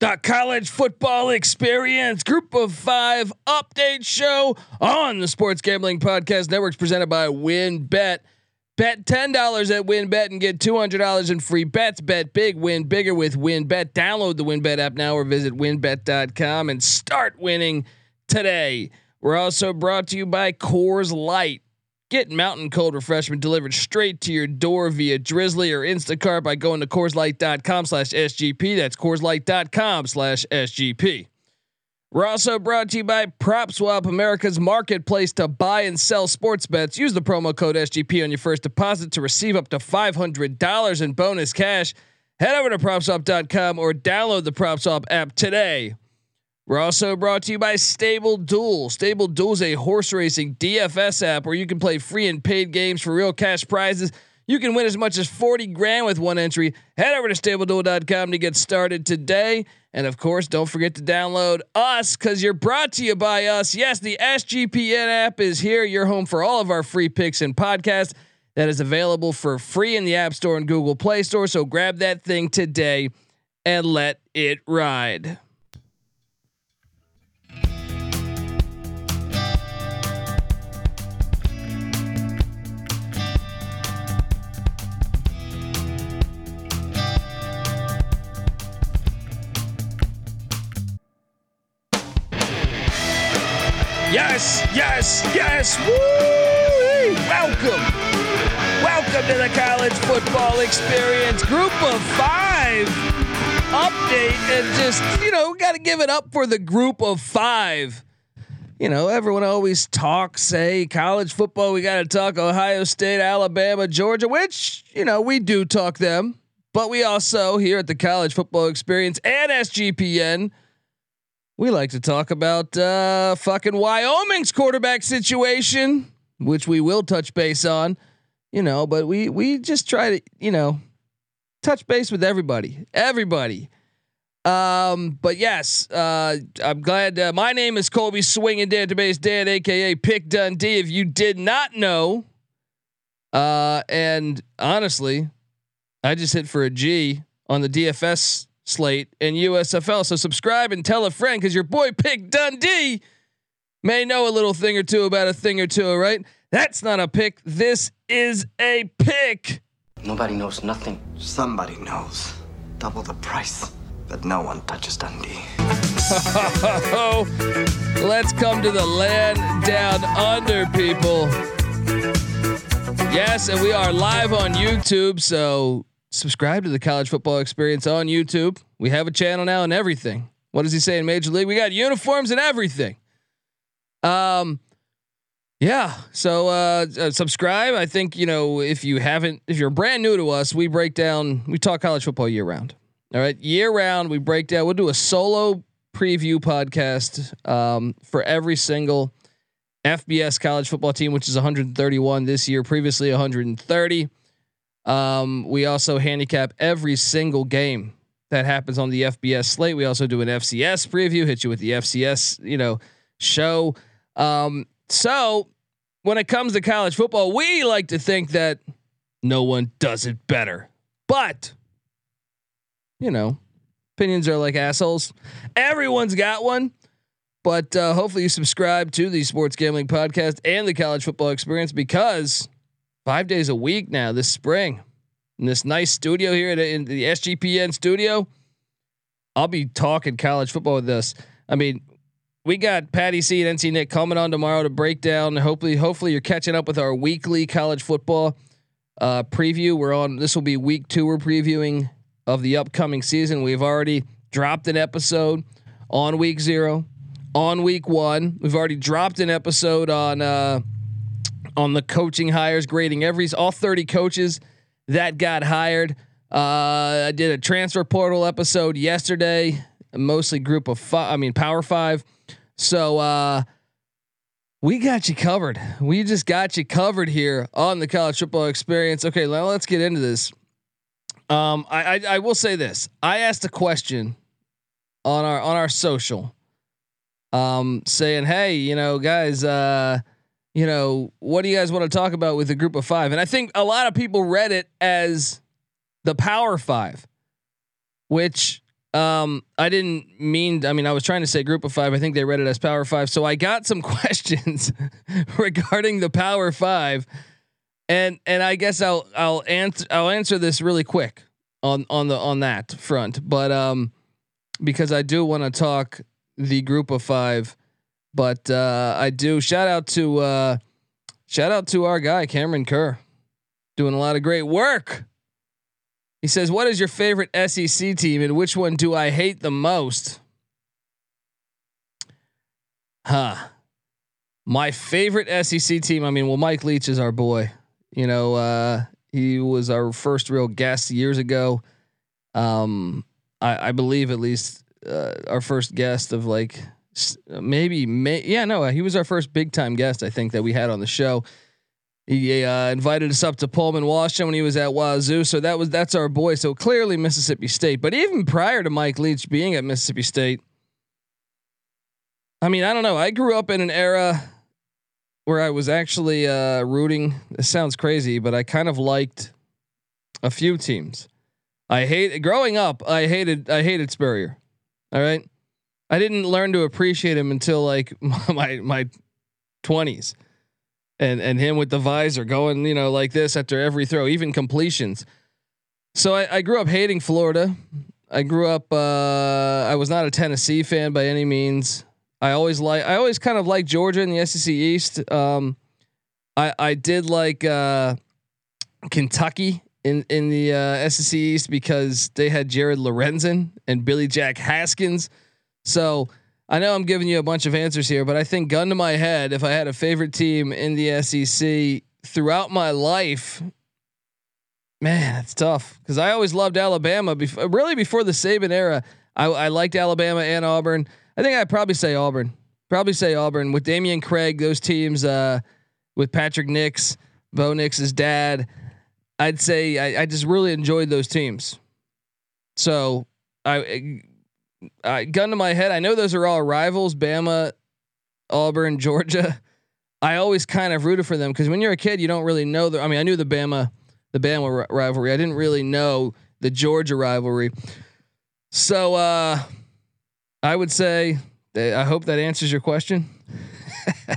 The college football experience group of five update show on the Sports Gambling Podcast Networks presented by WynnBET. Bet $10 at WynnBET and get $200 in free bets. Bet big, win bigger with WynnBET. Download the WynnBET app now or visit wynnbet.com and start winning today. We're also brought to you by Coors Light. Get mountain cold refreshment delivered straight to your door via Drizly or Instacart by going to CoorsLight.com slash SGP. That's CoorsLight.com slash SGP. We're also brought to you by PropSwap, America's marketplace to buy and sell sports bets. Use the promo code SGP on your first deposit to receive up to $500 in bonus cash. Head over to PropSwap.com or download the PropSwap app today. We're also brought to you by Stable Duel. Stable Duel is a horse racing DFS app where you can play free and paid games for real cash prizes. You can win as much as 40 grand with one entry. Head over to stableduel.com to get started today. And of course, don't forget to download us because you're brought to you by us. Yes, the SGPN app is here. Your home for all of our free picks and podcasts that is available for free in the App Store and Google Play Store. So grab that thing today and let it ride. Yes, yes, yes. Woo! Welcome. Welcome to the college football experience. Group of five update and just, you know, got to give it up for the group of five. You know, everyone always talks, say college football, we got to talk Ohio State, Alabama, Georgia, which, you know, we do talk them. But we also, here at the college football experience and SGPN, we like to talk about uh, fucking Wyoming's quarterback situation, which we will touch base on, you know, but we we just try to, you know, touch base with everybody, everybody. Um, but yes, uh, I'm glad. Uh, my name is Colby Swinging Database Dan, aka Pick Dundee. If you did not know, uh, and honestly, I just hit for a G on the DFS slate in USFL. So subscribe and tell a friend because your boy Pick Dundee may know a little thing or two about a thing or two. Right? That's not a pick. This is a pick. Nobody knows nothing. Somebody knows. Double the price. But no one touches Dundee. Let's come to the land down under, people. Yes, and we are live on YouTube. So subscribe to the college football experience on YouTube. We have a channel now and everything. What does he say in Major League? We got uniforms and everything. Um, yeah. So uh, uh, subscribe. I think you know if you haven't, if you're brand new to us, we break down. We talk college football year round. All right, year round we break down. We'll do a solo preview podcast um, for every single FBS college football team, which is 131 this year. Previously 130. Um, we also handicap every single game that happens on the FBS slate. We also do an FCS preview, hit you with the FCS, you know, show. Um, so when it comes to college football, we like to think that no one does it better. But you know, opinions are like assholes. Everyone's got one. But uh, hopefully you subscribe to the Sports Gambling Podcast and the College Football Experience because five days a week now this spring in this nice studio here in the SGPN studio. I'll be talking college football with us. I mean, we got Patty C and NC Nick coming on tomorrow to break down. Hopefully, hopefully you're catching up with our weekly college football uh, preview. We're on. This will be week two. We're previewing of the upcoming season. We've already dropped an episode on week zero, on week one. We've already dropped an episode on uh, on the coaching hires, grading every all 30 coaches that got hired. Uh, I did a transfer portal episode yesterday, mostly group of five. I mean, Power Five. So uh, we got you covered. We just got you covered here on the college football experience. Okay, now let's get into this. Um, I, I, I will say this. I asked a question on our on our social, um, saying, "Hey, you know, guys, uh, you know, what do you guys want to talk about with the group of five? And I think a lot of people read it as the Power Five, which Um, I didn't mean. I mean, I was trying to say group of five. I think they read it as power five. So I got some questions regarding the power five, and and I guess I'll I'll answer I'll answer this really quick on on the on that front. But um, because I do want to talk the group of five, but uh, I do shout out to uh, shout out to our guy Cameron Kerr, doing a lot of great work he says, "What is your favorite SEC team, and which one do I hate the most?" Huh. My favorite SEC team. I mean, well, Mike Leach is our boy. You know, uh, he was our first real guest years ago. Um, I, I believe at least uh, our first guest of like maybe may yeah no he was our first big time guest I think that we had on the show. He uh, invited us up to Pullman, Washington when he was at Wazoo. So that was that's our boy. So clearly Mississippi State. But even prior to Mike Leach being at Mississippi State, I mean, I don't know. I grew up in an era where I was actually uh, rooting. This sounds crazy, but I kind of liked a few teams. I hate growing up. I hated I hated Spurrier. All right, I didn't learn to appreciate him until like my my twenties and and him with the visor going, you know, like this after every throw, even completions. So I, I grew up hating Florida. I grew up. Uh, I was not a Tennessee fan by any means. I always like. I always kind of like Georgia in the SEC East. Um, I I did like uh, Kentucky in in the uh, SEC East because they had Jared Lorenzen and Billy Jack Haskins. So I know I'm giving you a bunch of answers here, but I think gun to my head, if I had a favorite team in the SEC throughout my life, man, it's tough because I always loved Alabama. Before, really, before the Saban era, I, I liked Alabama and Auburn. I think I'd probably say Auburn. Probably say Auburn with Dameyune Craig. Those teams uh, with Patrick Nix, Bo Nix's dad. I'd say I, I just really enjoyed those teams. So I uh, gun to my head, I know those are all rivals, Bama, Auburn, Georgia. I always kind of rooted for them because when you're a kid, you don't really know the. I mean, I knew the Bama, the Bama rivalry. I didn't really know the Georgia rivalry. So uh, I would say, I hope that answers your question.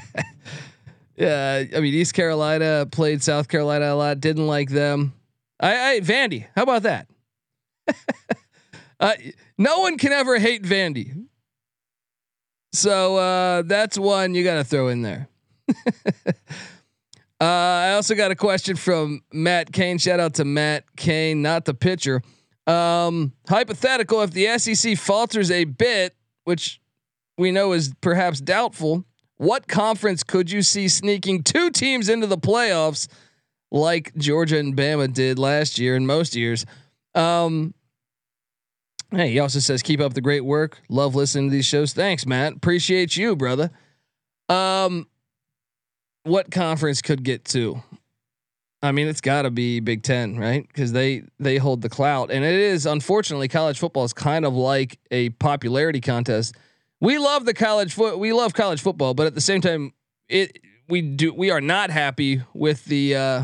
yeah, I mean, East Carolina played South Carolina a lot. Didn't like them. I, I Vandy. How about that? uh, no one can ever hate Vandy. So uh, that's one you got to throw in there. uh, I also got a question from Matt Kane. Shout out to Matt Kane, not the pitcher. Um, hypothetical: If the SEC falters a bit, which we know is perhaps doubtful, what conference could you see sneaking two teams into the playoffs, like Georgia and Bama did last year and most years? Um, Hey, he also says, keep up the great work. Love listening to these shows. Thanks, Matt. Appreciate you, brother. Um, what conference could get to? I mean, it's got to be Big Ten, right? Because they they hold the clout, and it is unfortunately college football is kind of like a popularity contest. We love the college foot, we love college football, but at the same time, it we do we are not happy with the uh,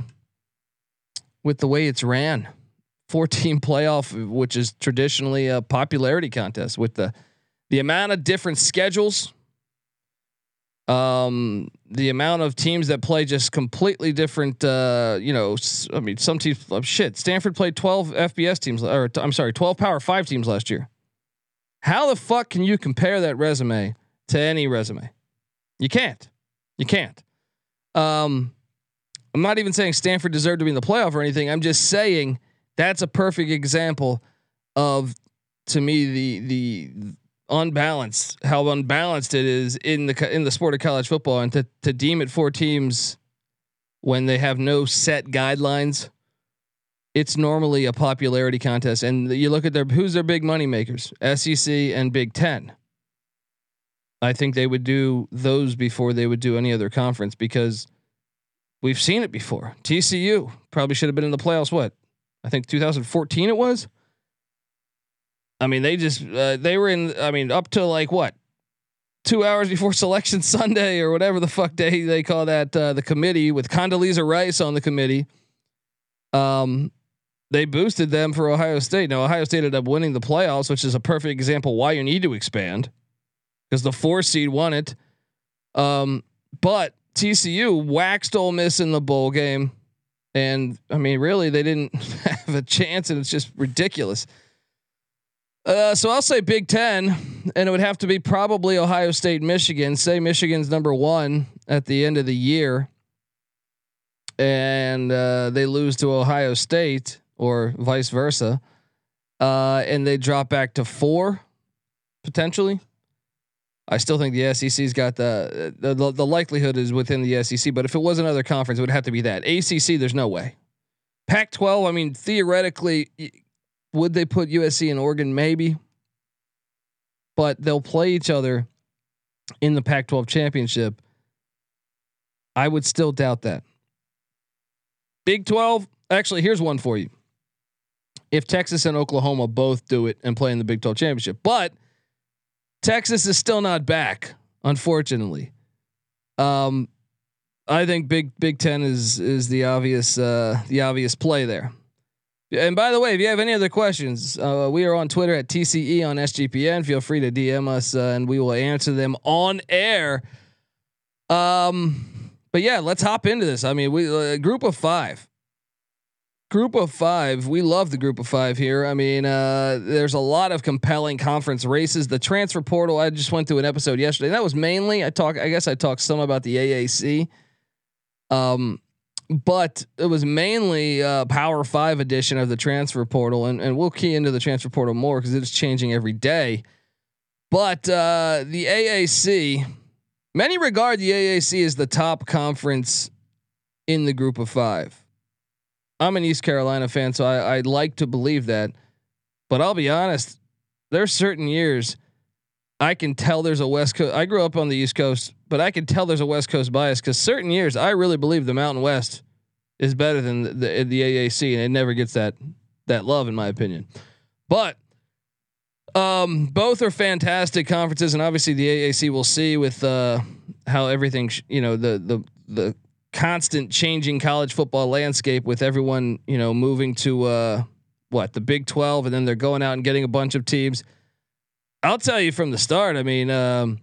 with the way it's ran four team playoff, which is traditionally a popularity contest with the the amount of different schedules, um, the amount of teams that play just completely different. Uh, you know, I mean, some teams. Oh, shit, Stanford played twelve FBS teams, or I'm sorry, twelve Power Five teams last year. How the fuck can you compare that resume to any resume? You can't. You can't. Um, I'm not even saying Stanford deserved to be in the playoff or anything. I'm just saying that's a perfect example of to me the the unbalanced how unbalanced it is in the in the sport of college football. And to to deem it four teams when they have no set guidelines it's normally a popularity contest. And you look at their who's their big money makers? SEC and Big 10 I think they would do those before they would do any other conference because we've seen it before. TCU probably should have been in the playoffs what I think 2014 it was. I mean, they just uh, they were in. I mean, up to like what two hours before Selection Sunday or whatever the fuck day they call that uh, the committee with Condoleezza Rice on the committee. Um, they boosted them for Ohio State. Now Ohio State ended up winning the playoffs, which is a perfect example why you need to expand because the four seed won it. Um, but TCU waxed Ole Miss in the bowl game, and I mean, really, they didn't have a chance, and it's just ridiculous. Uh, so I'll say Big Ten, and it would have to be probably Ohio State, Michigan. Say Michigan's number one at the end of the year, and uh, they lose to Ohio State or vice versa, uh, and they drop back to four potentially. I still think the SEC's got the, the the likelihood is within the SEC, but if it was another conference, it would have to be that ACC. There's no way. Pac-12. I mean, theoretically, would they put USC and Oregon? Maybe, but they'll play each other in the Pac-12 championship. I would still doubt that. Big 12. Actually, here's one for you. If Texas and Oklahoma both do it and play in the Big 12 championship, but Texas is still not back, unfortunately. Um, I think Big Big Ten is is the obvious uh, the obvious play there. And by the way, if you have any other questions, uh, we are on Twitter at TCE on SGPN. Feel free to DM us, uh, and we will answer them on air. Um, but yeah, let's hop into this. I mean, we uh, group of five group of five. We love the group of five here. I mean, uh, there's a lot of compelling conference races. The transfer portal. I just went through an episode yesterday. That was mainly I talk. I guess I talked some about the AAC. Um, but it was mainly uh, Power Five edition of the transfer portal, and and we'll key into the transfer portal more because it's changing every day. But uh, the AAC, many regard the AAC as the top conference in the group of five. I'm an East Carolina fan, so I, I'd like to believe that. But I'll be honest, there's certain years I can tell there's a West Coast. I grew up on the East Coast, but I can tell there's a West Coast bias because certain years I really believe the Mountain West is better than the, the, the AAC, and it never gets that that love in my opinion. But um, both are fantastic conferences, and obviously the AAC will see with uh, how everything, sh- you know, the the the constant changing college football landscape with everyone, you know, moving to uh, what the Big Twelve, and then they're going out and getting a bunch of teams. I'll tell you from the start. I mean, um,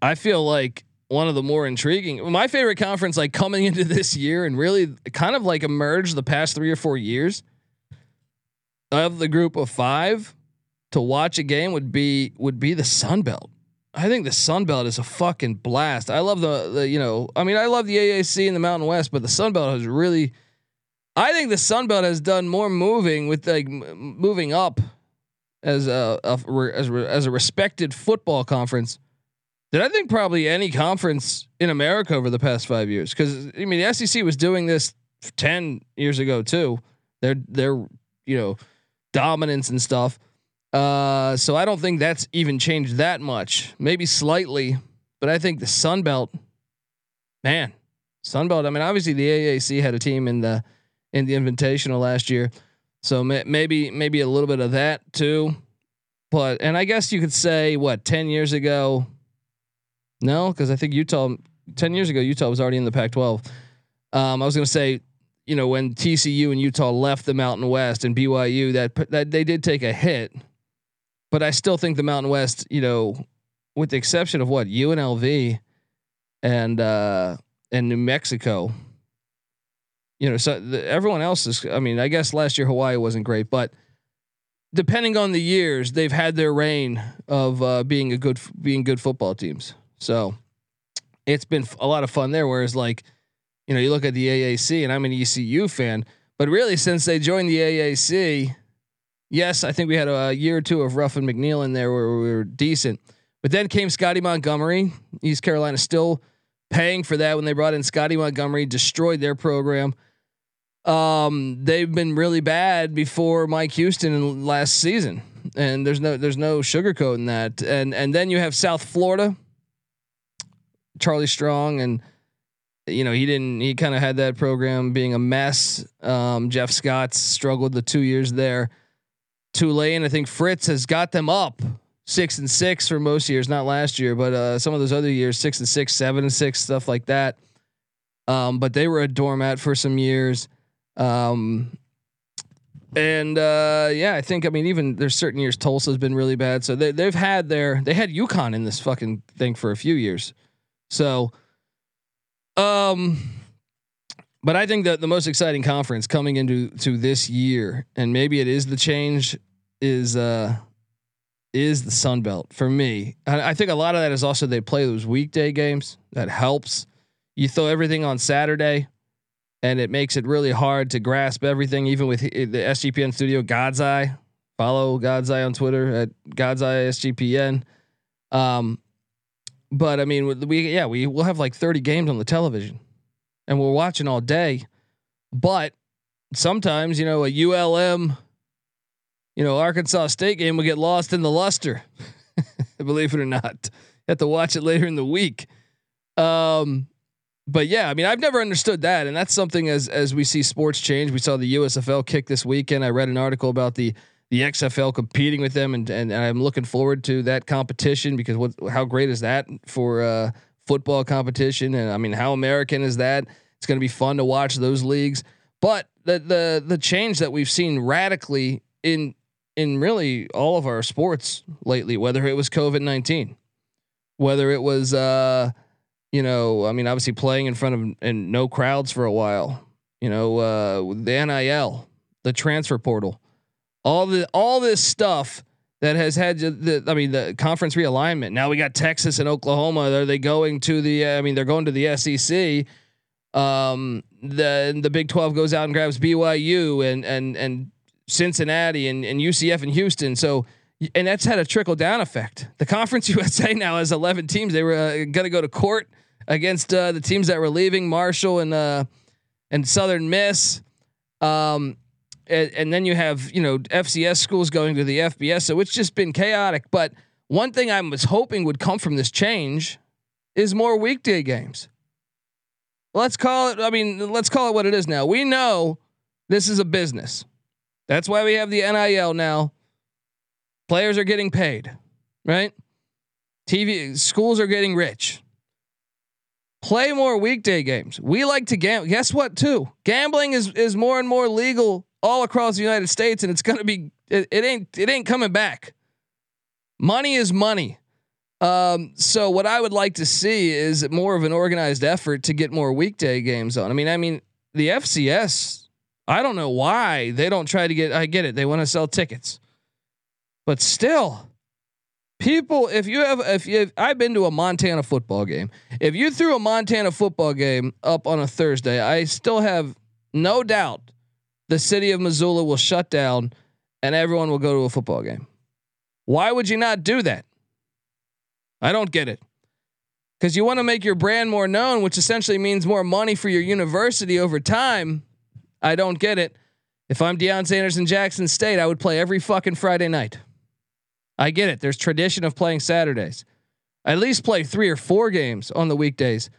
I feel like one of the more intriguing, my favorite conference, like coming into this year and really kind of like emerged the past three or four years of the group of five to watch a game would be would be the Sun Belt. I think the Sun Belt is a fucking blast. I love the the you know, I mean, I love the AAC and the Mountain West, but the Sun Belt has really. I think the Sun Belt has done more moving with like m- moving up as a, a as as a respected football conference than I think probably any conference in America over the past five years. Because I mean, the SEC was doing this ten years ago too. Their their you know dominance and stuff. Uh, so I don't think that's even changed that much. Maybe slightly, but I think the Sun Belt, man, Sun Belt. I mean, obviously the AAC had a team in the in the Invitational last year, so may, maybe maybe a little bit of that too. But and I guess you could say what ten years ago. No, because I think Utah ten years ago Utah was already in the Pac-12. Um, I was going to say you know when TCU and Utah left the Mountain West and BYU that that they did take a hit but I still think the Mountain West, you know, with the exception of what UNLV and uh, and New Mexico, you know, so the, everyone else is. I mean, I guess last year Hawaii wasn't great, but depending on the years, they've had their reign of uh, being a good being good football teams. So it's been a lot of fun there. Whereas like, you know, you look at the AAC, and I'm an ECU fan, but really since they joined the AAC yes, I think we had a year or two of Ruffin McNeill in there where we were decent. But then came Scotty Montgomery. East Carolina still paying for that when they brought in Scotty Montgomery, destroyed their program. Um, they've been really bad before Mike Houston last season, and there's no there's no sugarcoating that. And and then you have South Florida, Charlie Strong, and you know he didn't he kind of had that program being a mess. Um, Jeff Scott struggled the two years there. Tulane. I think Fritz has got them up six and six for most years, not last year, but uh, some of those other years, six and six, seven and six, stuff like that. Um, but they were a doormat for some years. Um, And uh, yeah, I think I mean even there's certain years Tulsa's been really bad. So they they've had their they had UConn in this fucking thing for a few years. So um but I think that the most exciting conference coming into to this year, and maybe it is the change, is uh is the Sun Belt for me. I, I think a lot of that is also they play those weekday games. That helps. You throw everything on Saturday, and it makes it really hard to grasp everything. Even with the SGPN studio, God's Eye. Follow God's Eye on Twitter at God's Eye SGPN. Um, but I mean, we yeah we will have like thirty games on the television and we're watching all day. But sometimes, you know, a ULM, you know, Arkansas State game will get lost in the luster. Believe it or not, you have to watch it later in the week. Um, but yeah, I mean, I've never understood that, and that's something as as we see sports change. We saw the USFL kick this weekend. I read an article about the the XFL competing with them, and and, and I'm looking forward to that competition because what how great is that for uh, football competition. And I mean, how American is that? It's going to be fun to watch those leagues. But the the the change that we've seen radically in in really all of our sports lately, whether it was COVID nineteen, whether it was uh, you know, I mean, obviously playing in front of and no crowds for a while, you know, uh, the NIL, the transfer portal, all the all this stuff that has had the I mean the conference realignment. Now we got Texas and Oklahoma. Are they going to the? I mean, they're going to the SEC. Um, the the Big Twelve goes out and grabs BYU and and and Cincinnati and, and UCF and Houston. So and that's had a trickle down effect. The Conference USA now has eleven teams. They were uh, going to go to court against uh, the teams that were leaving Marshall and uh, and Southern Miss. Um, and, and then you have you know FCS schools going to the FBS. So it's just been chaotic. But one thing I was hoping would come from this change is more weekday games. Let's call it. I mean, let's call it what it is now. We know this is a business. That's why we have the NIL now. Players are getting paid, right? TV schools are getting rich. Play more weekday games. We like to gamble. Guess what? Too gambling is is more and more legal all across the United States, and it's to be it, it, ain't it ain't coming back. Money is money. Um, so what I would like to see is more of an organized effort to get more weekday games on. I mean, I mean the FCS. I don't know why they don't try to get. I get it. They want to sell tickets, but still, people. If you have, if you, have, I've been to a Montana football game. If you threw a Montana football game up on a Thursday, I still have no doubt the city of Missoula will shut down and everyone will go to a football game. Why would you not do that? I don't get it. Because you want to make your brand more known, which essentially means more money for your university over time. I don't get it. If I'm Deion Sanders in Jackson State, I would play every fucking Friday night. I get it. There's tradition of playing Saturdays. At least play three or four games on the weekdays.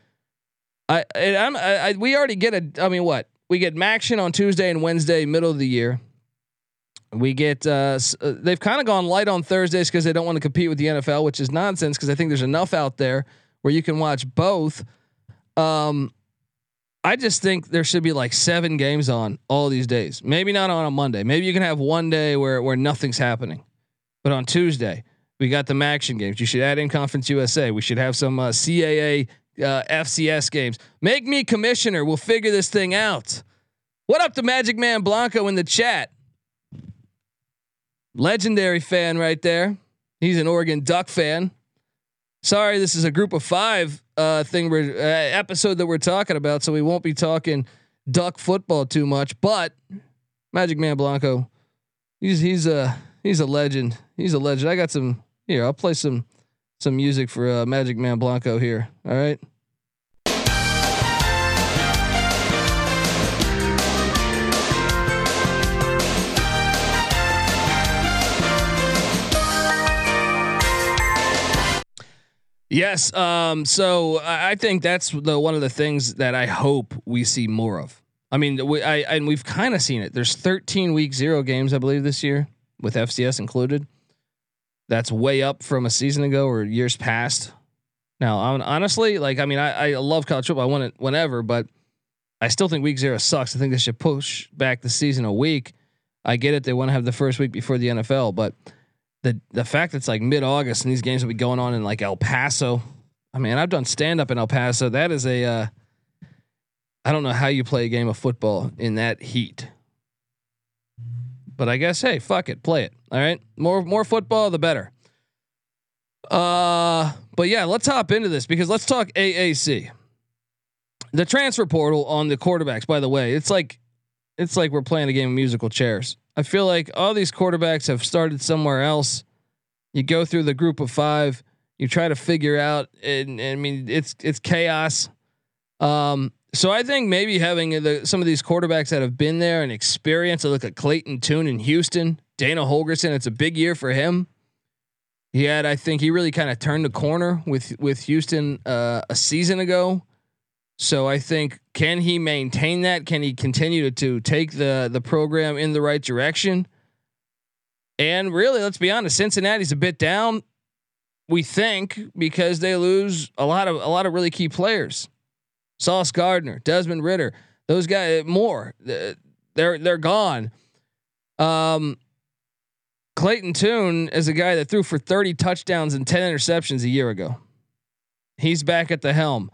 I, I'm, I, I we already get a. I mean, what we get MACtion on Tuesday and Wednesday, middle of the year. We get uh, uh they've kind of gone light on Thursdays because they don't want to compete with the NFL, which is nonsense because I think there's enough out there where you can watch both. Um, I just think there should be like seven games on all these days. Maybe not on a Monday. Maybe you can have one day where where nothing's happening, but on Tuesday we got the MACtion games. You should add in Conference USA. We should have some uh, CAA uh, FCS games. Make me commissioner. We'll figure this thing out. What up to Magic Man Blanco in the chat? Legendary fan right there. He's an Oregon Duck fan. Sorry, this is a group of five uh, thing we're, uh, episode that we're talking about, so we won't be talking Duck football too much. But Magic Man Blanco, he's he's a he's a legend. He's a legend. I got some here. I'll play some some music for uh, Magic Man Blanco here. All right. Yes. Um, so I think that's the one of the things that I hope we see more of. I mean, we I and we've kind of seen it. There's 13 week zero games, I believe, this year with FCS included that's way up from a season ago or years past. Now, I'm honestly, like I mean, I, I love college football. I want it whenever, but I still think week zero sucks. I think they should push back the season a week. I get it; they want to have the first week before the NFL, but the the fact it's like mid August and these games will be going on in like El Paso. I mean, I've done stand up in El Paso. That is a uh, I don't know how you play a game of football in that heat. But I guess hey, fuck it, play it. All right, more more football, the better. Uh, but yeah, let's hop into this because let's talk AAC. The transfer portal on the quarterbacks. By the way, it's like it's like we're playing a game of musical chairs. I feel like all these quarterbacks have started somewhere else. You go through the group of five, you try to figure out, and, and I mean it's it's chaos. Um, so I think maybe having the, some of these quarterbacks that have been there and experienced. I look at Clayton Tune in Houston, Dana Holgorsen. It's a big year for him. He had, I think, he really kind of turned the corner with with Houston uh, a season ago. So I think can he maintain that? Can he continue to, to take the the program in the right direction? And really, let's be honest, Cincinnati's a bit down. We think because they lose a lot of a lot of really key players. Sauce Gardner, Desmond Ridder, those guys more. They're they're gone. Um, Clayton Tune is a guy that threw for 30 touchdowns and 10 interceptions a year ago. He's back at the helm.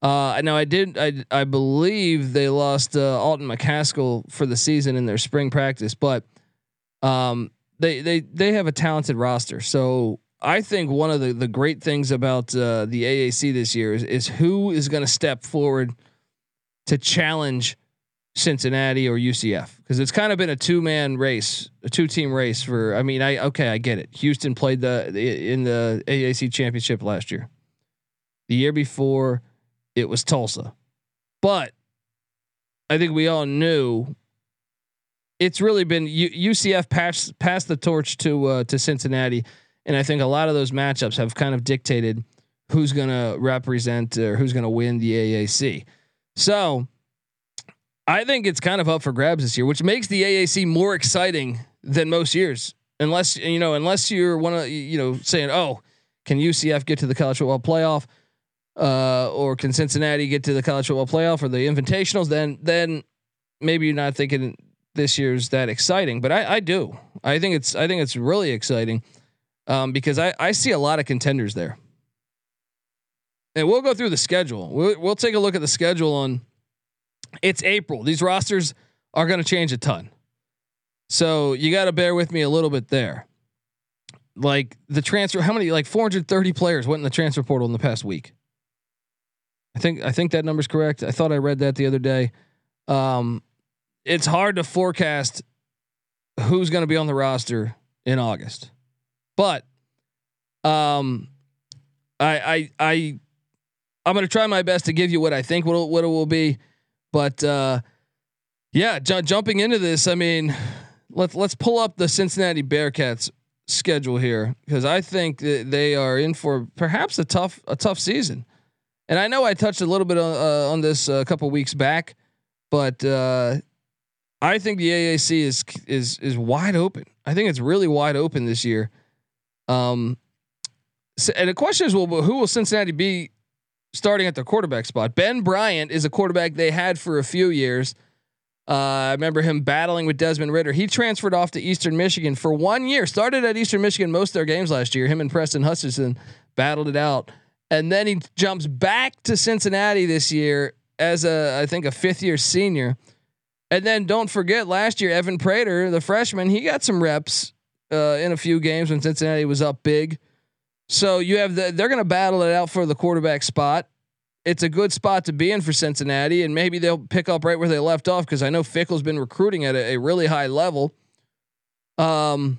Uh, now I did I I believe they lost uh, Alton McCaskill for the season in their spring practice, but um, they they they have a talented roster. So I think one of the, the great things about uh, the AAC this year is, is who is going to step forward to challenge Cincinnati or UCF because it's kind of been a two man race, a two team race for. I mean, I okay, I get it. Houston played the, in the AAC championship last year. The year before, it was Tulsa, but I think we all knew it's really been UCF passed passed the torch to uh, to Cincinnati and I think a lot of those matchups have kind of dictated who's going to represent or who's going to win the AAC. So I think it's kind of up for grabs this year, which makes the AAC more exciting than most years. Unless you know, unless you're one of you know saying, "Oh, can UCF get to the college football playoff?" Uh, or can Cincinnati get to the college football playoff or the invitationals? Then, then maybe you're not thinking this year's that exciting. But I, I do. I think it's I think it's really exciting um, because I, I see a lot of contenders there. And we'll go through the schedule. We'll, we'll take a look at the schedule on. It's April. These rosters are going to change a ton. So you got to bear with me a little bit there. Like the transfer, how many? Like 430 players went in the transfer portal in the past week. I think I think that number's correct. I thought I read that the other day. Um, it's hard to forecast who's going to be on the roster in August. But um, I I I I'm gonna try my best to give you what I think what what it will be. But uh, yeah, j- jumping into this, I mean, let's let's pull up the Cincinnati Bearcats schedule here because I think that they are in for perhaps a tough a tough season. And I know I touched a little bit on, uh, on this a couple weeks back, but uh, I think the AAC is is is wide open. I think it's really wide open this year. Um, and the question is, well, who will Cincinnati be starting at the quarterback spot? Ben Bryant is a quarterback they had for a few years. Uh, I remember him battling with Desmond Ridder. He transferred off to Eastern Michigan for one year. Started at Eastern Michigan most of their games last year. Him and Preston Hutchinson battled it out, and then he jumps back to Cincinnati this year as a I think a fifth year senior. And then don't forget last year Evan Prater, the freshman, he got some reps uh, in a few games when Cincinnati was up big. So you have the they're going to battle it out for the quarterback spot. It's a good spot to be in for Cincinnati, and maybe they'll pick up right where they left off because I know Fickell's been recruiting at a, a really high level. Um,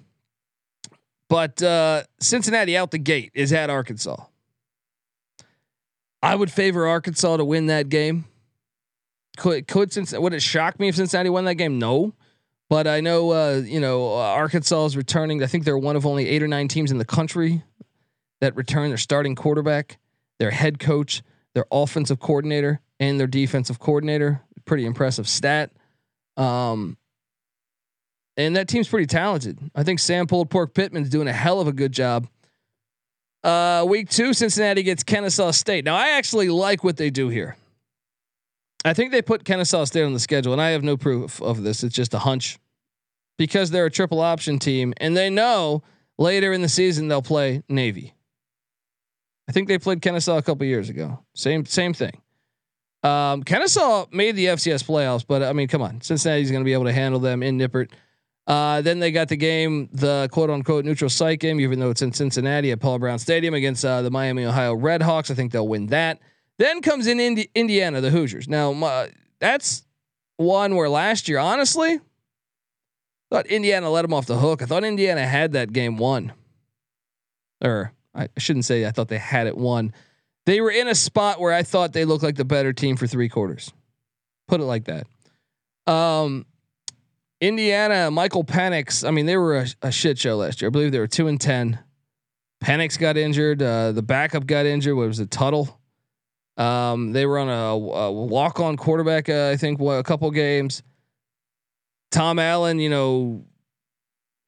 but uh, Cincinnati out the gate is at Arkansas. I would favor Arkansas to win that game. Could could would it shock me if Cincinnati won that game? No. But I know, uh, you know, uh, Arkansas is returning. I think they're one of only eight or nine teams in the country that return their starting quarterback, their head coach, their offensive coordinator, and their defensive coordinator. Pretty impressive stat. Um, and that team's pretty talented. I think Sam Pulled Pork Pittman's doing a hell of a good job. Uh, week two, Cincinnati gets Kennesaw State. Now, I actually like what they do here. I think they put Kennesaw State on the schedule, and I have no proof of this. It's just a hunch. because they're a triple option team and they know later in the season they'll play Navy. I think they played Kennesaw a couple years ago. Same same thing. Um, Kennesaw made the FCS playoffs, but I mean, come on, Cincinnati's going to be able to handle them in Nippert. Uh, then they got the game, the quote unquote neutral site game, even though it's in Cincinnati at Paul Brown Stadium against uh, the Miami Ohio Redhawks. I think they'll win that. Then comes in Indi- Indiana, the Hoosiers. Now, my, that's one where last year, honestly, I thought Indiana let them off the hook. I thought Indiana had that game won. Or I shouldn't say I thought they had it won. They were in a spot where I thought they looked like the better team for three quarters. Put it like that. Um, Indiana, Michael Penix. I mean, they were a, a, shit show last year. I believe they were two and ten. Penix got injured. Uh, the backup got injured. What was it, Tuttle? Um, they were on a, a walk-on quarterback. Uh, I think a couple games. Tom Allen, you know,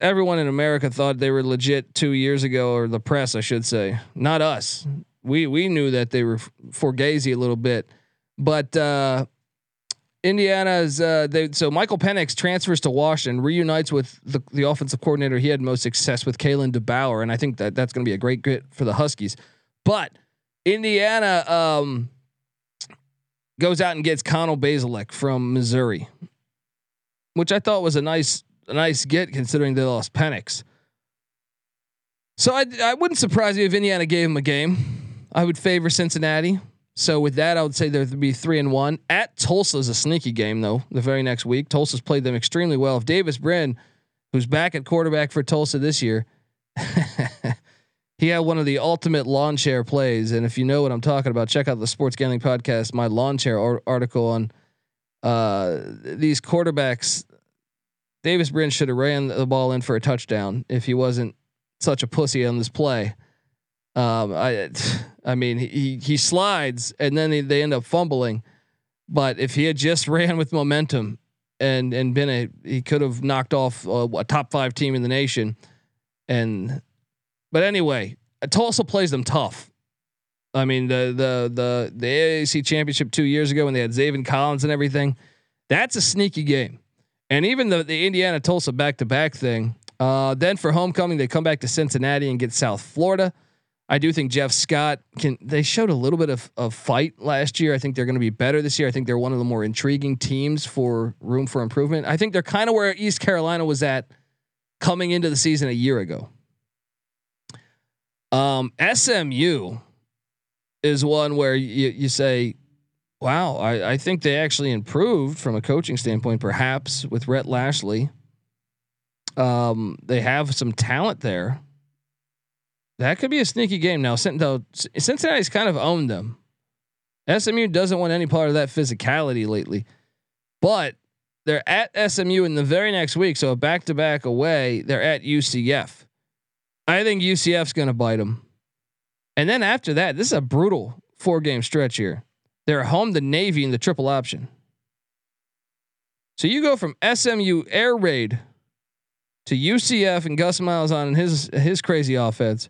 everyone in America thought they were legit two years ago, or the press, I should say, not us. We we knew that they were for Gazy a little bit, but uh, Indiana's uh, they so Michael Penix transfers to Washington, reunites with the, the offensive coordinator he had most success with, Kalen DeBoer, and I think that that's going to be a great get for the Huskies. But Indiana um, goes out and gets Connor Bazelak from Missouri, which I thought was a nice a nice get considering they lost Penix. So I I wouldn't surprise me if Indiana gave him a game. I would favor Cincinnati. So with that, I would say there'd be three and one. At Tulsa is a sneaky game though. The very next week, Tulsa's played them extremely well. If Davis Brin, who's back at quarterback for Tulsa this year, he had one of the ultimate lawn chair plays. And if you know what I'm talking about, check out the Sports Gambling Podcast, my lawn chair article on uh, these quarterbacks Davis Brin should have ran the ball in for a touchdown if he wasn't such a pussy on this play. Um, I, I mean, he he slides and then they, they end up fumbling, but if he had just ran with momentum and and been a, he could have knocked off a, a top five team in the nation. And, but anyway, Tulsa plays them tough. I mean, the the the the AAC championship two years ago when they had Zaven Collins and everything, that's a sneaky game. And even the the Indiana Tulsa back to back thing. Uh, then for homecoming, they come back to Cincinnati and get South Florida. I do think Jeff Scott can. They showed a little bit of, of fight last year. I think they're going to be better this year. I think they're one of the more intriguing teams for room for improvement. I think they're kind of where East Carolina was at coming into the season a year ago. Um, SMU is one where you, you say Wow, I, I think they actually improved from a coaching standpoint, perhaps with Rhett Lashlee. Um, they have some talent there. That could be a sneaky game. Now, Cincinnati's kind of owned them. SMU doesn't want any part of that physicality lately, but they're at SMU in the very next week. So back to back away, they're at UCF. I think UCF's going to bite them. And then after that, this is a brutal four game stretch here. They're home to Navy in the triple option. So you go from SMU air raid to UCF and Gus Malzahn and his his crazy offense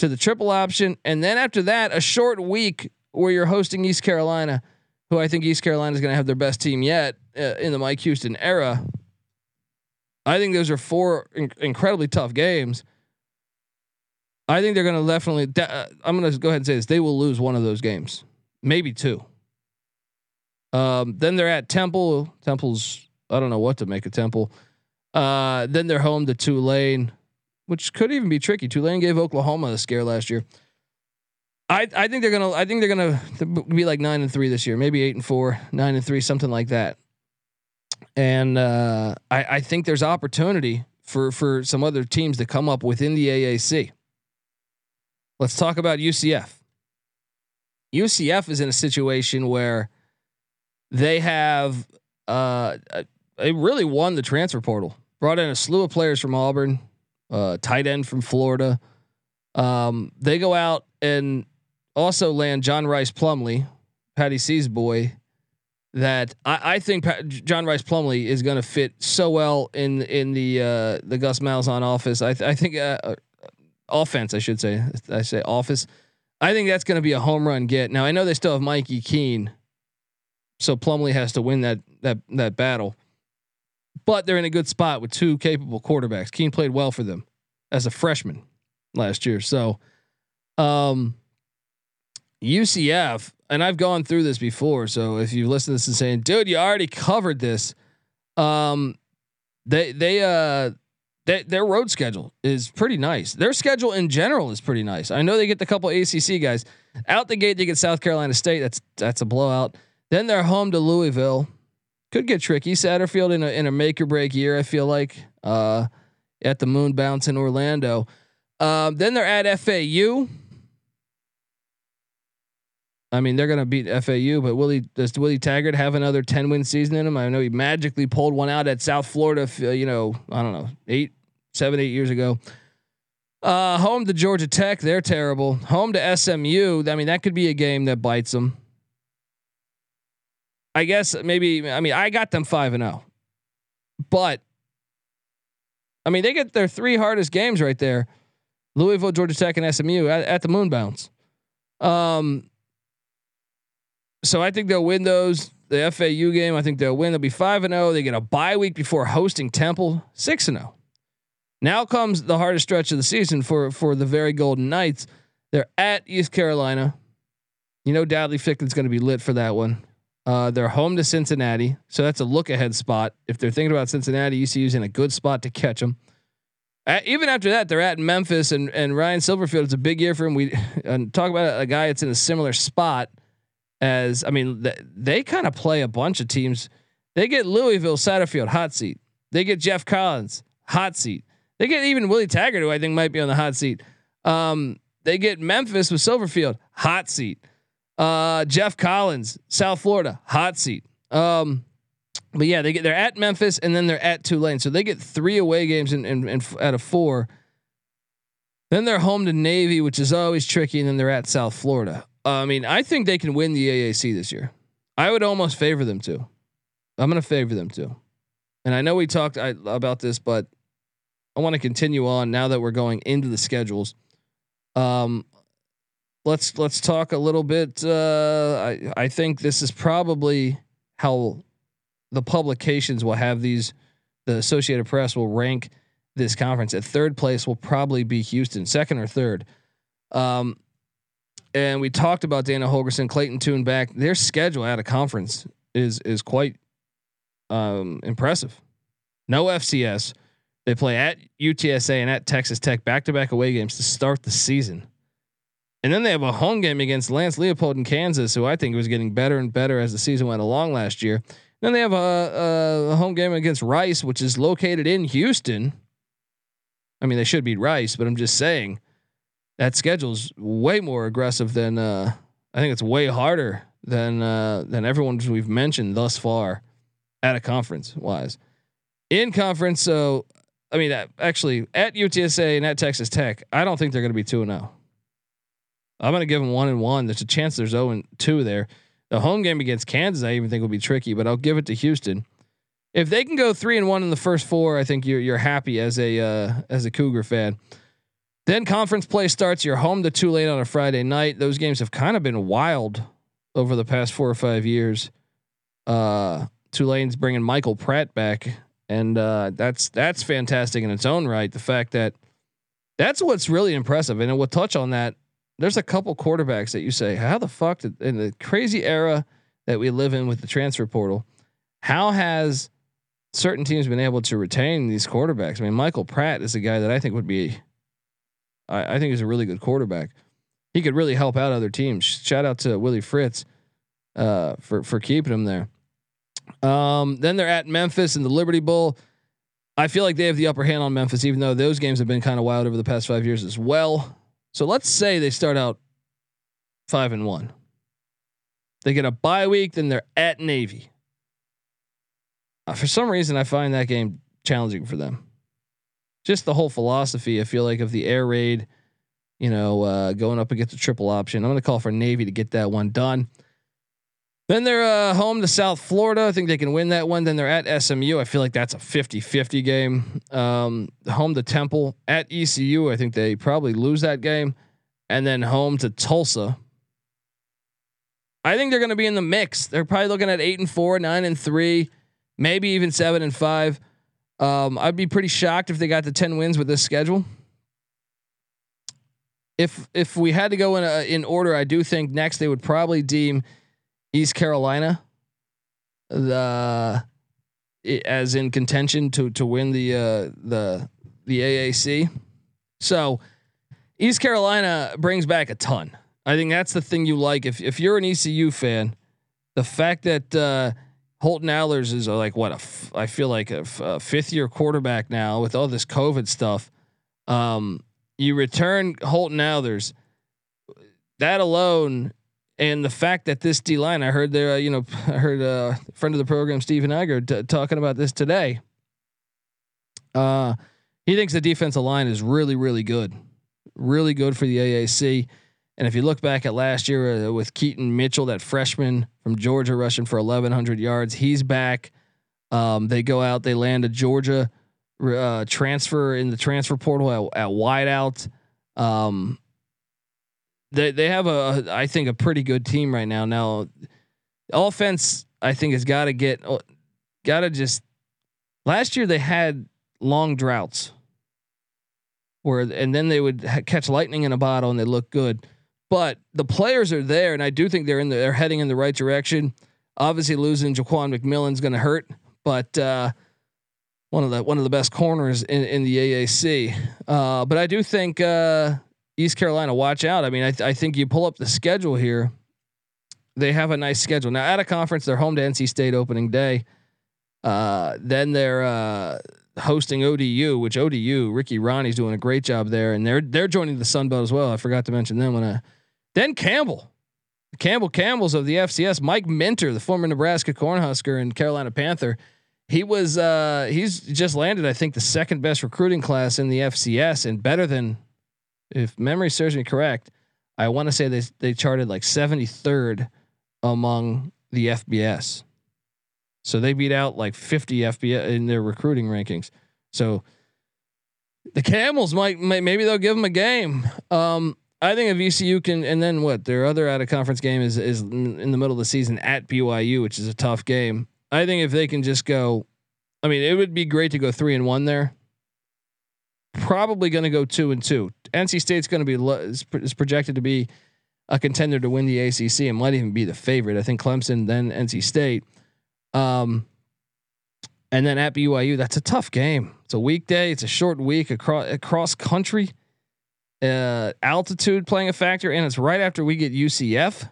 to the triple option, and then after that, a short week where you're hosting East Carolina, who I think East Carolina is going to have their best team yet uh, in the Mike Houston era. I think those are four in- incredibly tough games. I think they're going to definitely. De- uh, I'm going to go ahead and say this: they will lose one of those games maybe two. Um, then they're at Temple. Temple's I don't know what to make of Temple. Uh, then they're home to Tulane, which could even be tricky. Tulane gave Oklahoma a scare last year. I, I think they're gonna I think they're gonna be like nine and three this year, maybe eight and four, nine and three, something like that. And uh, I, I think there's opportunity for for some other teams to come up within the AAC. Let's talk about UCF. UCF is in a situation where they have uh, they really won the transfer portal. Brought in a slew of players from Auburn, uh, tight end from Florida. Um, they go out and also land John Rhys Plumlee, Patty C's boy. That I, I think John Rhys Plumlee is going to fit so well in in the uh, the Gus Malzahn office. I, th- I think uh, uh, offense, I should say. I say office. I think that's going to be a home run get. Now I know they still have Mikey Keene, so Plumlee has to win that that that battle. But they're in a good spot with two capable quarterbacks. Keene played well for them as a freshman last year. So, um, UCF, and I've gone through this before. So if you listen to this and saying, dude, you already covered this. Um, they, they, uh, their road schedule is pretty nice. Their schedule in general is pretty nice. I know they get the couple ACC guys out the gate. They get South Carolina State. That's, that's a blowout. Then they're home to Louisville. Could get tricky. Satterfield in a, in a make or break year. I feel like, uh, at the moon bounce in Orlando. Um, then they're at FAU. I mean, they're going to beat FAU, but Willie does Willie Taggart have another ten win season in him? I know he magically pulled one out at South Florida. You know, I don't know, eight, seven, eight years ago. Uh, home to Georgia Tech, they're terrible. Home to SMU, I mean, that could be a game that bites them. I guess maybe. I mean, I got them five and zero, oh. but I mean, they get their three hardest games right there: Louisville, Georgia Tech, and SMU at, at the Moon Bounce. Um, so I think they'll win those. The FAU game, I think they'll win. They'll be five and zero. Oh. They get a bye week before hosting Temple, six and zero. Oh. Now comes the hardest stretch of the season for for the very Golden Knights. They're at East Carolina. You know, Dowdy-Ficklen's going to be lit for that one. Uh, they're home to Cincinnati, so that's a look ahead spot. If they're thinking about Cincinnati, ECU's in a good spot to catch them. Even after that, they're at Memphis, and and Ryan Silverfield. It's a big year for him. We talk about a guy that's in a similar spot as I mean, th- they kind of play a bunch of teams. They get Louisville Satterfield hot seat. They get Geoff Collins hot seat. They get even Willie Taggart, who I think might be on the hot seat. Um, they get Memphis with Silverfield hot seat. Uh, Geoff Collins, South Florida hot seat. Um, but yeah, they get they're at Memphis and then they're at Tulane, so they get three away games in, in, in out of four. Then they're home to Navy, which is always tricky, and then they're at South Florida. I mean, I think they can win the AAC this year. I would almost favor them to. I'm going to favor them to. And I know we talked I, about this, but I want to continue on now that we're going into the schedules. Um, let's let's talk a little bit. Uh, I I think this is probably how the publications will have these. The Associated Press will rank this conference. At third place will probably be Houston. Second or third. Um, and we talked about Dana Holgorsen, Clayton Tune back. Their schedule at a conference is is quite um, impressive. No FCS. They play at UTSA and at Texas Tech back to back away games to start the season. And then they have a home game against Lance Leipold in Kansas, who I think was getting better and better as the season went along last year. Then they have a, a home game against Rice, which is located in Houston. I mean, they should beat Rice, but I'm just saying that schedule's way more aggressive than uh, I think it's way harder than uh, than everyone we've mentioned thus far at a conference wise. In conference, so I mean, actually at UTSA and at Texas Tech, I don't think they're going to be two and zero. I'm going to give them one and one. There's a chance there's zero and two there. The home game against Kansas, I even think will be tricky, but I'll give it to Houston. If they can go three and one in the first four, I think you're you're happy as a uh, as a Cougar fan. Then conference play starts. You're home to Tulane on a Friday night. Those games have kind of been wild over the past four or five years. Uh, Tulane's bringing Michael Pratt back, and uh, that's that's fantastic in its own right. The fact that that's what's really impressive, and we'll touch on that. There's a couple quarterbacks that you say, how the fuck did, in the crazy era that we live in with the transfer portal, how has certain teams been able to retain these quarterbacks? I mean, Michael Pratt is a guy that I think would be I, I think he's a really good quarterback. He could really help out other teams. Shout out to Willie Fritz uh, for for keeping him there. Um, then they're at Memphis in the Liberty Bowl. I feel like they have the upper hand on Memphis, even though those games have been kind of wild over the past five years as well. So let's say they start out five and one. They get a bye week, then they're at Navy. Uh, for some reason, I find that game challenging for them just the whole philosophy. I feel like of the air raid, you know, uh, going up against a triple option. I'm going to call for Navy to get that one done. Then they're uh, home to South Florida. I think they can win that one. Then they're at SMU. I feel like that's a 50-50 game. Um, home to Temple at ECU. I think they probably lose that game. And then home to Tulsa. I think they're going to be in the mix. They're probably looking at eight and four, nine and three, maybe even seven and five. Um, I'd be pretty shocked if they got the ten wins with this schedule. If if we had to go in a, in order, I do think next they would probably deem East Carolina the as in contention to to win the uh, the the AAC. So East Carolina brings back a ton. I think that's the thing you like. If if you're an ECU fan, the fact that uh, Holton Ahlers is like what a f- I feel like a, f- a fifth year quarterback now with all this COVID stuff. Um, you return Holton Ahlers. That alone, and the fact that this D line, I heard there, uh, you know, I heard uh, a friend of the program, Stephen Egger, t- talking about this today. Uh, he thinks the defensive line is really, really good, really good for the AAC. And if you look back at last year uh, with Keaton Mitchell, that freshman from Georgia rushing for 1,100 yards, he's back. Um, they go out, they land a Georgia uh, transfer in the transfer portal at, at wideout. Um, they they have a I think a pretty good team right now. Now, offense I think has got to get uh, got to just. Last year they had long droughts, where and then they would ha- catch lightning in a bottle and they look good but the players are there, and I do think they're in the, they're heading in the right direction. Obviously, losing Ja'Quan McMillian's going to hurt, but uh, one of the one of the best corners in, in the AAC. Uh, but I do think uh, East Carolina, watch out. I mean, I, th- I think you pull up the schedule here. They have a nice schedule now. At a conference, they're home to NC State opening day. Uh, then they're uh, hosting ODU, which ODU Ricky Rahne's doing a great job there, and they're they're joining the Sun Belt as well. I forgot to mention them when I then Campbell, Campbell Campbell's of the FCS. Mike Minter, the former Nebraska Cornhusker and Carolina Panther, he was uh, he's just landed I think the second best recruiting class in the FCS and better than, if memory serves me correct, I want to say they they charted like 73rd among the FBS. So they beat out like 50 FBS in their recruiting rankings. So the Camels might, maybe they'll give them a game. Um, I think if VCU can, and then what? Their other out of conference game is is in the middle of the season at BYU, which is a tough game. I think if they can just go, I mean, it would be great to go three and one there. Probably going to go two and two. NC State's going to be is, is projected to be a contender to win the ACC and might even be the favorite. I think Clemson, then NC State. Um, and then at BYU, that's a tough game. It's a weekday. It's a short week across across country uh, altitude playing a factor, and it's right after we get UCF.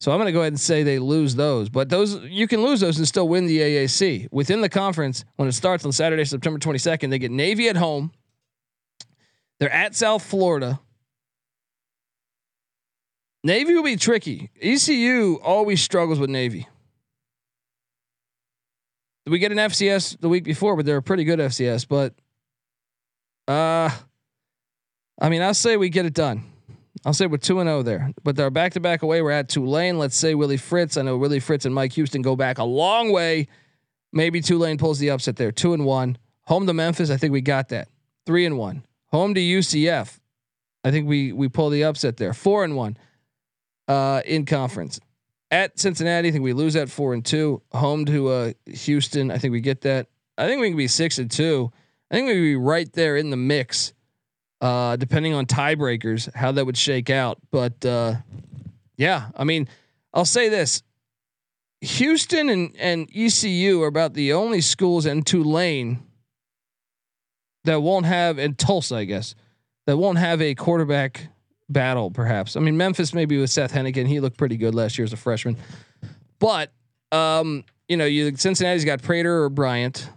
So I'm going to go ahead and say they lose those, but those you can lose those and still win the AAC within the conference when it starts on Saturday, September 22nd. They get Navy at home. They're at South Florida. Navy will be tricky. ECU always struggles with Navy. We get an FCS the week before, but they're a pretty good FCS. But uh I mean, I'll say we get it done. I'll say we're two and zero oh there, but they're back to back away. We're at Tulane. Let's say Willie Fritz. I know Willie Fritz and Mike Houston go back a long way. Maybe Tulane pulls the upset there. Two and one. Home to Memphis. I think we got that. Three and one. Home to UCF. I think we we pull the upset there. Four and one. Uh, in conference. At Cincinnati, I think we lose at four and two. Home to uh, Houston. I think we get that. I think we can be six and two. I think we would be right there in the mix uh, depending on tiebreakers, how that would shake out. But uh, yeah, I mean, I'll say this: Houston and and ECU are about the only schools in Tulane that won't have, in Tulsa, I guess, that won't have a quarterback battle. Perhaps. I mean, Memphis maybe with Seth Henigan, he looked pretty good last year as a freshman, but um, you know, you Cincinnati's got Prater or Bryant.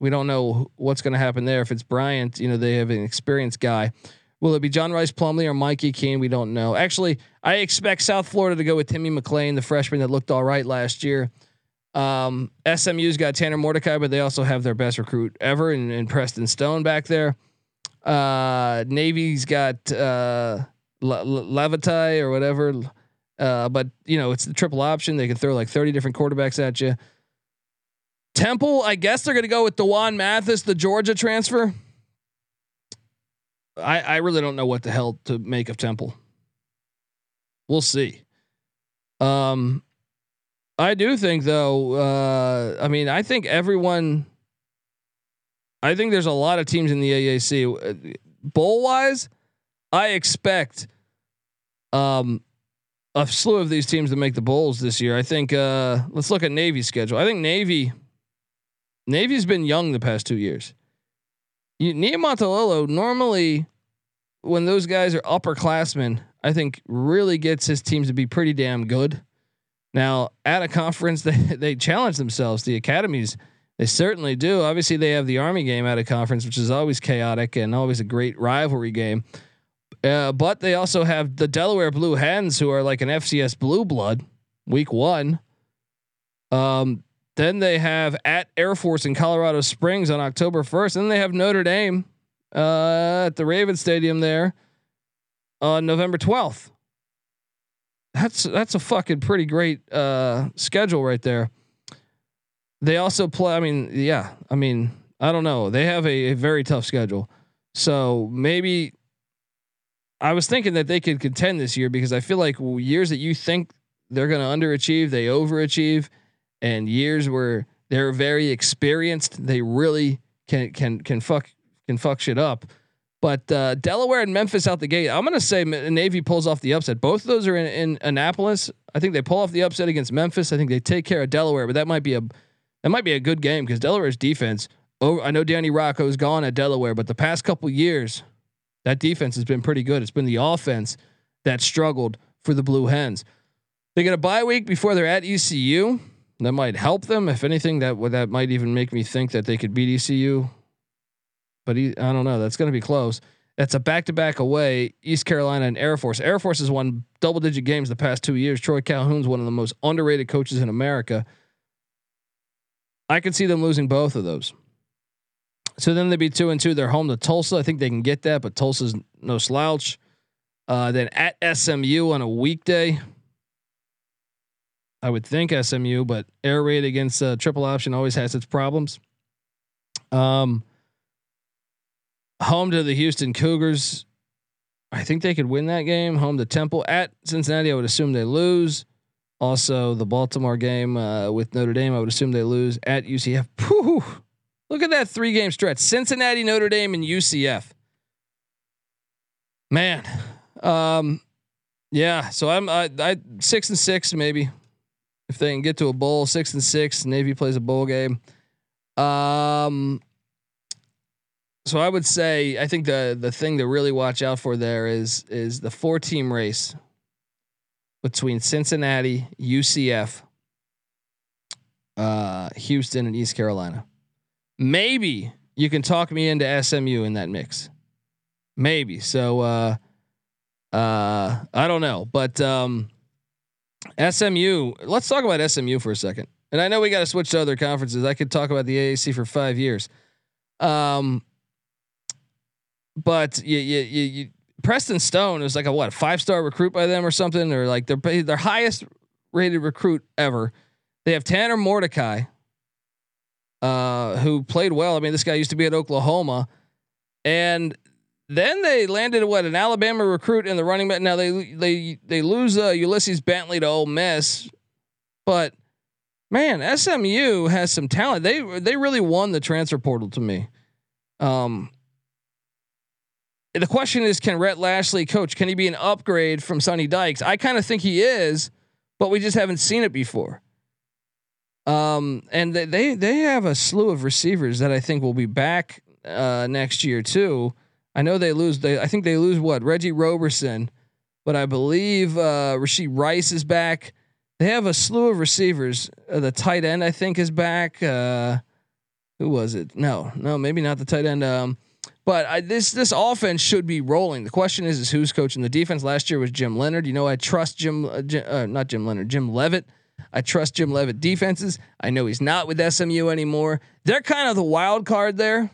We don't know what's going to happen there. If it's Bryant, you know, they have an experienced guy. Will it be John Rhys Plumlee or Mikey Keene? We don't know. Actually, I expect South Florida to go with Timmy McClain, the freshman that looked all right last year. Um, SMU's got Tanner Mordecai, but they also have their best recruit ever in, in Preston Stone back there. Uh, Navy's got uh, Le- or whatever. Uh, but you know, it's the triple option. They can throw like 30 different quarterbacks at you. Temple, I guess they're going to go with D'Wan Mathis, the Georgia transfer. I, I really don't know what the hell to make of Temple. We'll see. Um, I do think though. Uh, I mean, I think everyone. I think there's a lot of teams in the AAC. Bowl wise, I expect um, a slew of these teams to make the bowls this year. I think uh, let's look at Navy's schedule. I think Navy Navy's been young the past two years. You, Niumatalolo normally, when those guys are upperclassmen, I think really gets his teams to be pretty damn good. Now at a conference, they they challenge themselves. The academies they certainly do. Obviously, they have the Army game at a conference, which is always chaotic and always a great rivalry game. Uh, but they also have the Delaware Blue Hens, who are like an FCS blue blood, week one. Um, then they have at Air Force in Colorado Springs on October 1st. And then they have Notre Dame uh, at the Raven Stadium there on November 12th. That's that's a fucking pretty great uh, schedule right there. They also play. I mean, yeah. I mean, I don't know. They have a, a very tough schedule. So maybe I was thinking that they could contend this year because I feel like years that you think they're going to underachieve, they overachieve, and years where they're very experienced, they really can can can fuck can fuck shit up. But uh, Delaware and Memphis out the gate. I'm going to say Navy pulls off the upset. Both of those are in, in Annapolis. I think they pull off the upset against Memphis. I think they take care of Delaware, but that might be a that might be a good game because Delaware's defense. Oh, I know Danny Rocco's gone at Delaware, but the past couple years that defense has been pretty good. It's been the offense that struggled for the Blue Hens. They get a bye week before they're at ECU. That might help them. If anything, that that might even make me think that they could beat ECU. But he, I don't know. That's going to be close. That's a back to back away. East Carolina and Air Force. Air Force has won double digit games the past two years. Troy Calhoun's one of the most underrated coaches in America. I could see them losing both of those. So then they'd be two and two. They're home to Tulsa. I think they can get that, but Tulsa's no slouch. Uh, then at SMU on a weekday. I would think SMU, but air raid against uh, triple option always has its problems. Um, home to the Houston Cougars. I think they could win that game. Home to Temple at Cincinnati. I would assume they lose. Also, the Baltimore game uh, with Notre Dame. I would assume they lose at UCF. Whew. Look at that three game stretch Cincinnati, Notre Dame, and UCF. Man. Um, yeah. So I'm I, I six and six maybe if they can get to a bowl. Six and six. Navy plays a bowl game. Um. So I would say I think the the thing to really watch out for there is is the four team race between Cincinnati, UCF, uh, Houston, and East Carolina. Maybe you can talk me into SMU in that mix. Maybe. So uh uh I don't know, but um SMU, let's talk about SMU for a second. And I know we got to switch to other conferences. I could talk about the AAC for 5 years. Um but you, you, you, you Preston Stone is like a what, five star recruit by them or something, or like their their highest rated recruit ever. They have Tanner Mordecai, uh, who played well. I mean, this guy used to be at Oklahoma, and then they landed what an Alabama recruit in the running back. Now they they they lose uh, Ulysses Bentley to Ole Miss, but man, SMU has some talent. They they really won the transfer portal to me. Um, the question is, can Rhett Lashlee coach? Can he be an upgrade from Sonny Dykes? I kind of think he is, but we just haven't seen it before. Um, and they, they they have a slew of receivers that I think will be back uh, next year too. I know they lose. They I think they lose what Reggie Roberson, but I believe uh, Rashee Rice is back. They have a slew of receivers. Uh, the tight end I think is back. Uh, who was it? No, no, maybe not the tight end. Um, but I, this this offense should be rolling. The question is, is who's coaching the defense? Last year was Jim Leonard. You know, I trust Jim, uh, Jim uh, not Jim Leonard, Jim Leavitt. I trust Jim Leavitt defenses. I know he's not with SMU anymore. They're kind of the wild card there.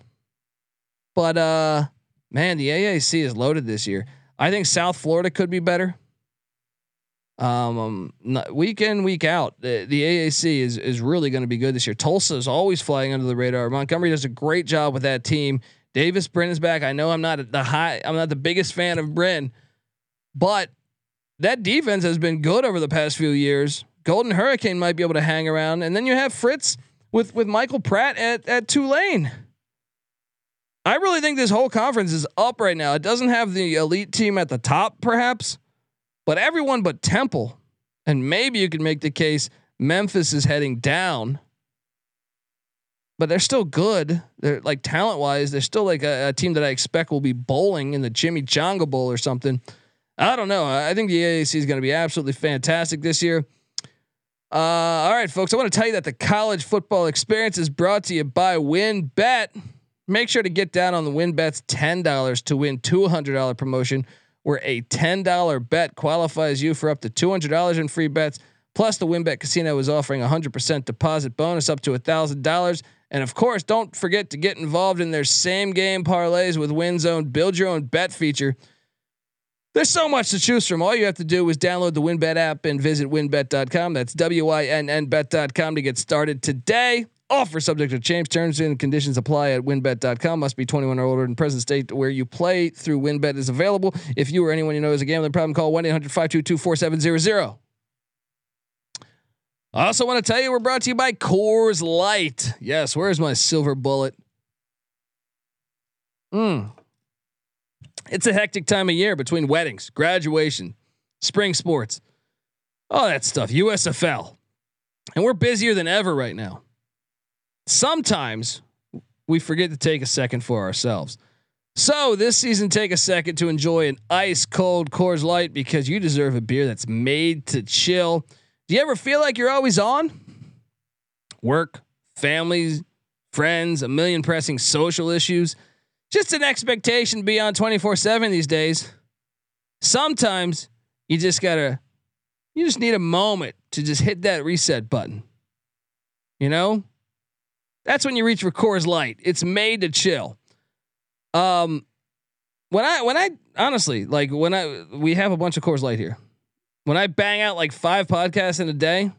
But uh man, the AAC is loaded this year. I think South Florida could be better. Um, um week in, week out, the, the AAC is is really going to be good this year. Tulsa is always flying under the radar. Montgomery does a great job with that team. Davis Brin is back. I know I'm not the high, I'm not the biggest fan of Brin, but that defense has been good over the past few years. Golden Hurricane might be able to hang around, and then you have Fritz with with Michael Pratt at at Tulane. I really think this whole conference is up right now. It doesn't have the elite team at the top, perhaps, but everyone but Temple, and maybe you can make the case Memphis is heading down. But they're still good. They're like talent wise, they're still like a, a team that I expect will be bowling in the Jimmy Chimichanga Bowl or something. I don't know. I think the AAC is going to be absolutely fantastic this year. Uh, all right, folks. I want to tell you that the college football experience is brought to you by WynnBET. Make sure to get down on the ten dollars to win two hundred dollar promotion, where a ten dollar bet qualifies you for up to two hundred dollars in free bets. Plus, the WynnBET Casino is offering a hundred percent deposit bonus up to a thousand dollars. And of course, don't forget to get involved in their same game parlays with WinZone. Build your own bet feature. There's so much to choose from. All you have to do is download the WynnBET app and visit wynnbet.com. That's W I N N bet.com to get started today. Offer subject to change. Terms and conditions apply at wynnbet.com. Must be 21 or older in present state where you play through WynnBET is available. If you or anyone you know is a gambling problem, call 1 800 522 4700. I also want to tell you we're brought to you by Coors Light. Yes, where's my silver bullet? Hmm. It's a hectic time of year between weddings, graduation, spring sports, all that stuff, USFL. And we're busier than ever right now. Sometimes we forget to take a second for ourselves. So this season, take a second to enjoy an ice cold Coors Light because you deserve a beer that's made to chill. Do you ever feel like you're always on? Work, families, friends, a million pressing social issues just an expectation to be on 24 7 these days. Sometimes you just gotta, you just need a moment to just hit that reset button. You know? That's when you reach for Coors Light. It's made to chill. Um, when I, when I, honestly, like when I, we have a bunch of Coors Light here. When I bang out like five podcasts in a day,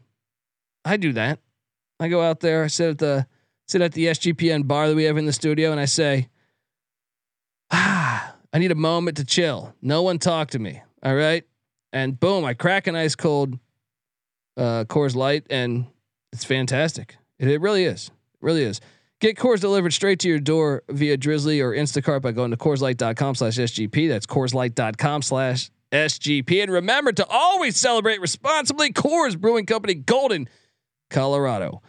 I do that. I go out there, I sit at the, sit at the SGPN bar that we have in the studio, and I say, ah, I need a moment to chill. No one talk to me. All right. And boom, I crack an ice cold uh, Coors Light, and it's fantastic. It, it really is. It really is. Get Coors delivered straight to your door via Drizly or Instacart by going to CoorsLight.com slash SGP. That's CoorsLight.com slash SGP. And remember to always celebrate responsibly. Coors Brewing Company, Golden, Colorado.